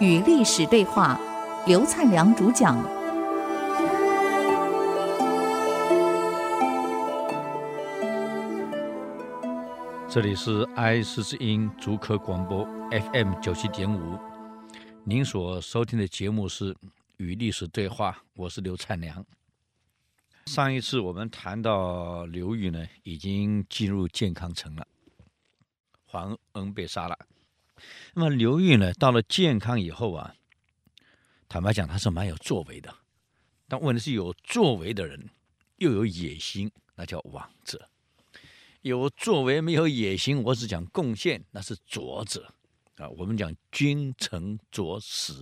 与历史对话，刘灿良主讲。这里是爱思之音主科广播 FM 九七点五，您所收听的节目是《与历史对话》，我是刘灿良。上一次我们谈到刘裕呢，已经进入建康城了，黄恩被杀了。那么刘裕呢，到了建康以后啊，坦白讲他是蛮有作为的，但问题是有作为的人又有野心，那叫王者；有作为没有野心，我只讲贡献，那是拙者啊。我们讲君臣佐使。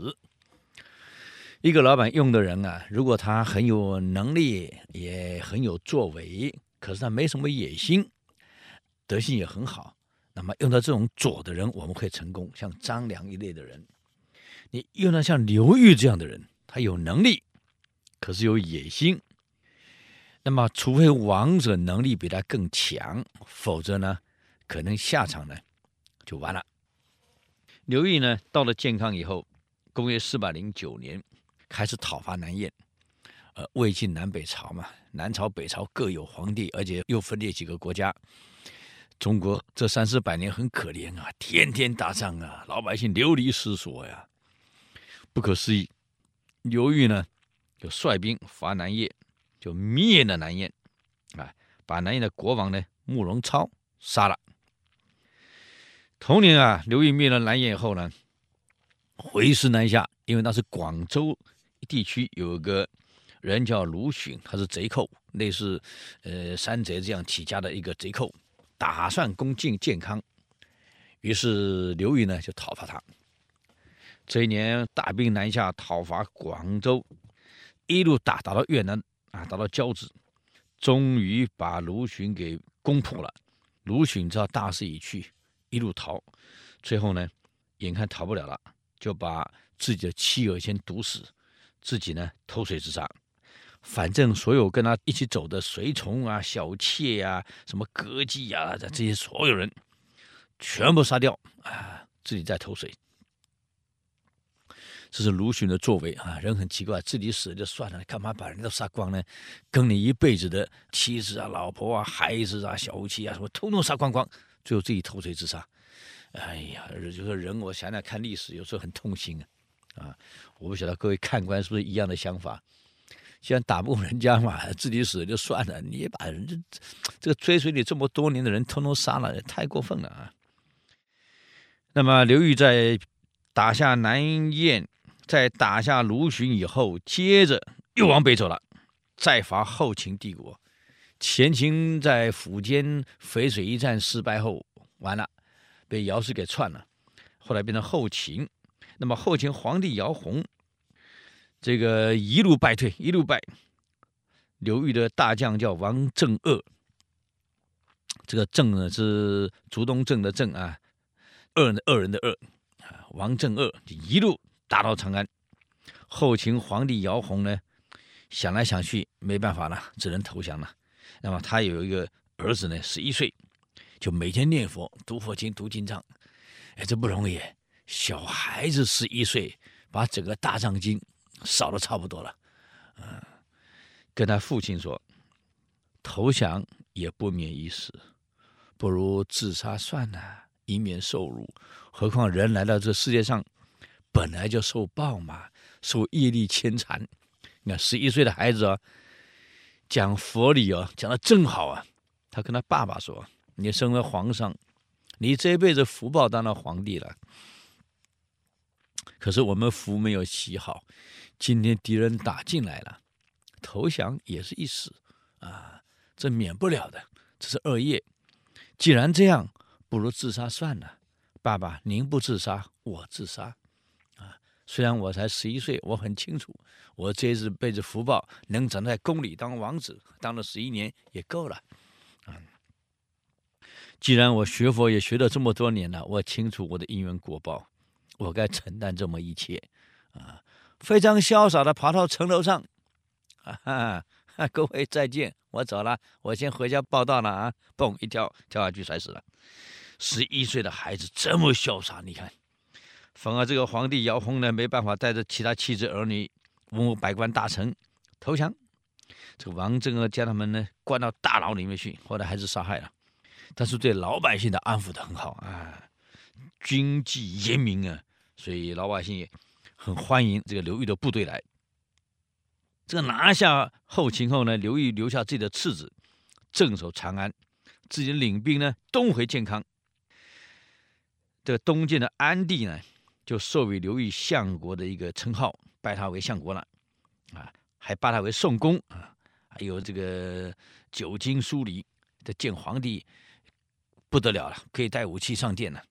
一个老板用的人啊，如果他很有能力，也很有作为，可是他没什么野心，德性也很好，那么用到这种左的人，我们会成功。像张良一类的人，你用到像刘裕这样的人，他有能力，可是有野心，那么除非王者能力比他更强，否则呢，可能下场呢就完了。刘裕呢，到了建康以后，公元四百零九年。开始讨伐南燕，呃，魏晋南北朝嘛，南朝北朝各有皇帝，而且又分裂几个国家。中国这三四百年很可怜啊，天天打仗啊，老百姓流离失所呀，不可思议。刘裕呢，就率兵伐南燕，就灭了南燕，啊，把南燕的国王呢慕容超杀了。同年啊，刘裕灭了南燕以后呢，回师南下，因为那是广州。地区有个人叫卢循，他是贼寇，类似呃山贼这样起家的一个贼寇，打算攻进建康，于是刘裕呢就讨伐他。这一年大兵南下讨伐广州，一路打打到越南啊，打到交趾，终于把卢循给攻破了。卢循知道大势已去，一路逃，最后呢眼看逃不了了，就把自己的妻儿先毒死。自己呢投水自杀，反正所有跟他一起走的随从啊、小妾呀、啊、什么歌妓呀，这些所有人全部杀掉啊，自己再投水。这是鲁迅的作为啊，人很奇怪，自己死就算了，干嘛把人都杀光呢？跟你一辈子的妻子啊、老婆啊、孩子啊、小妾啊什么，通通杀光光，最后自己投水自杀。哎呀，就是人，我想想看历史，有时候很痛心啊。啊，我不晓得各位看官是不是一样的想法？既然打不过人家嘛，自己死就算了，你也把人家这个追随你这么多年的人通通杀了，也太过分了啊！那么刘裕在打下南燕，在打下卢循以后，接着又往北走了，再伐后秦帝国。前秦在苻坚淝水一战失败后，完了，被姚氏给篡了，后来变成后秦。那么后秦皇帝姚泓，这个一路败退，一路败。刘裕的大将叫王正鄂，这个正呢是竹东正的正啊，恶人的恶人的恶啊，王正鄂就一路打到长安。后秦皇帝姚泓呢，想来想去没办法了，只能投降了。那么他有一个儿子呢，十一岁，就每天念佛、读佛经、读经藏，哎，这不容易。小孩子十一岁，把整个大藏经扫得差不多了，嗯，跟他父亲说，投降也不免一死，不如自杀算了，以免受辱。何况人来到这世界上，本来就受报嘛，受业力牵缠。你看十一岁的孩子啊，讲佛理啊，讲得正好啊。他跟他爸爸说：“你身为皇上，你这一辈子福报当了皇帝了。”可是我们福没有祈好，今天敌人打进来了，投降也是一死啊，这免不了的，这是恶业。既然这样，不如自杀算了。爸爸，您不自杀，我自杀啊！虽然我才十一岁，我很清楚，我这一辈子福报能长在宫里当王子，当了十一年也够了。啊，既然我学佛也学了这么多年了，我清楚我的因缘果报。我该承担这么一切，啊，非常潇洒的爬到城楼上，啊哈，各位再见，我走了，我先回家报道了啊！嘣一跳，跳下去摔死了。十一岁的孩子这么潇洒，你看。反而这个皇帝姚泓呢，没办法带着其他妻子儿女、文武百官大臣投降。这个王政和将他们呢关到大牢里面去，后来还是杀害了。但是对老百姓的安抚得很好啊，军纪严明啊，所以老百姓也很欢迎这个刘裕的部队来。这个拿下后秦后呢，刘裕留下自己的次子镇守长安，自己领兵呢东回建康。这个东晋的安帝呢，就授予刘裕相国的一个称号，拜他为相国了，啊，还拜他为宋公啊，还有这个久经疏离，这见皇帝不得了了，可以带武器上殿了。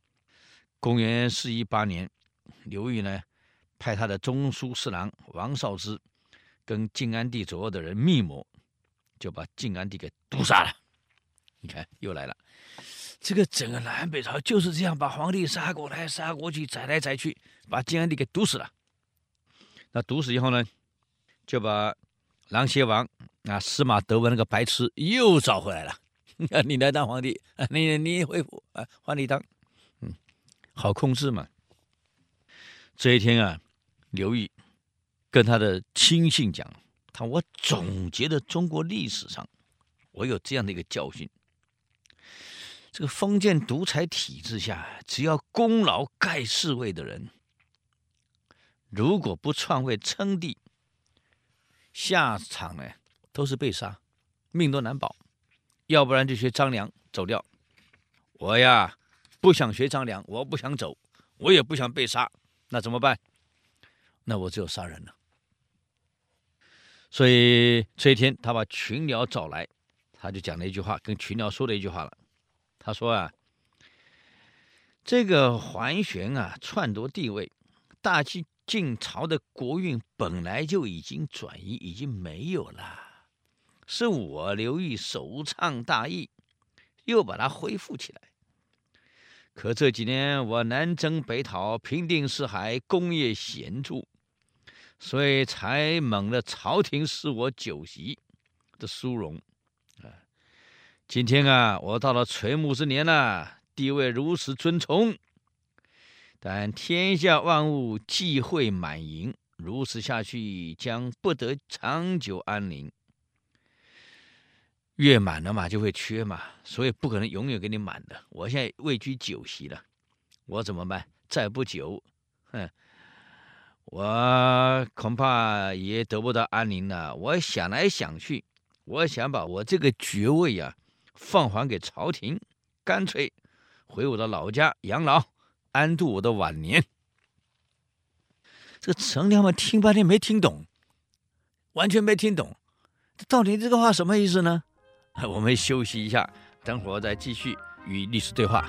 公元四一八年，刘裕呢，派他的中书侍郎王绍之跟晋安帝左右的人密谋，就把晋安帝给毒杀了。你看，又来了。这个整个南北朝就是这样，把皇帝杀过来杀过去，宰来宰去，把晋安帝给毒死了。那毒死以后呢，就把琅邪王啊司马德文那个白痴又找回来了。你来当皇帝，你你恢复啊，换你当，嗯，好控制嘛。这一天啊，刘裕跟他的亲信讲，他我总结的中国历史上，我有这样的一个教训。这个封建独裁体制下，只要功劳盖世位的人，如果不篡位称帝，下场呢都是被杀，命都难保；要不然就学张良走掉。我呀不想学张良，我不想走，我也不想被杀，那怎么办？那我只有杀人了。所以这一天，他把群僚找来，他就讲了一句话，跟群僚说了一句话了。他说啊，这个桓玄啊篡夺帝位，大晋朝的国运本来就已经转移，已经没有了，是我刘裕首倡大义，又把它恢复起来。可这几年我南征北讨，平定四海，功业显著，所以才蒙了朝廷赐我酒席的殊荣。啊今天啊，我到了垂暮之年了，地位如此尊崇，但天下万物既会满盈，如此下去将不得长久安宁。越满了嘛，就会缺嘛，所以不可能永远给你满的。我现在位居酒席了，我怎么办？再不久，哼，我恐怕也得不到安宁了。我想来想去，我想把我这个爵位啊。放还给朝廷，干脆回我的老家养老，安度我的晚年。这个臣僚们听半天没听懂，完全没听懂，到底这个话什么意思呢？我们休息一下，等会儿再继续与律师对话。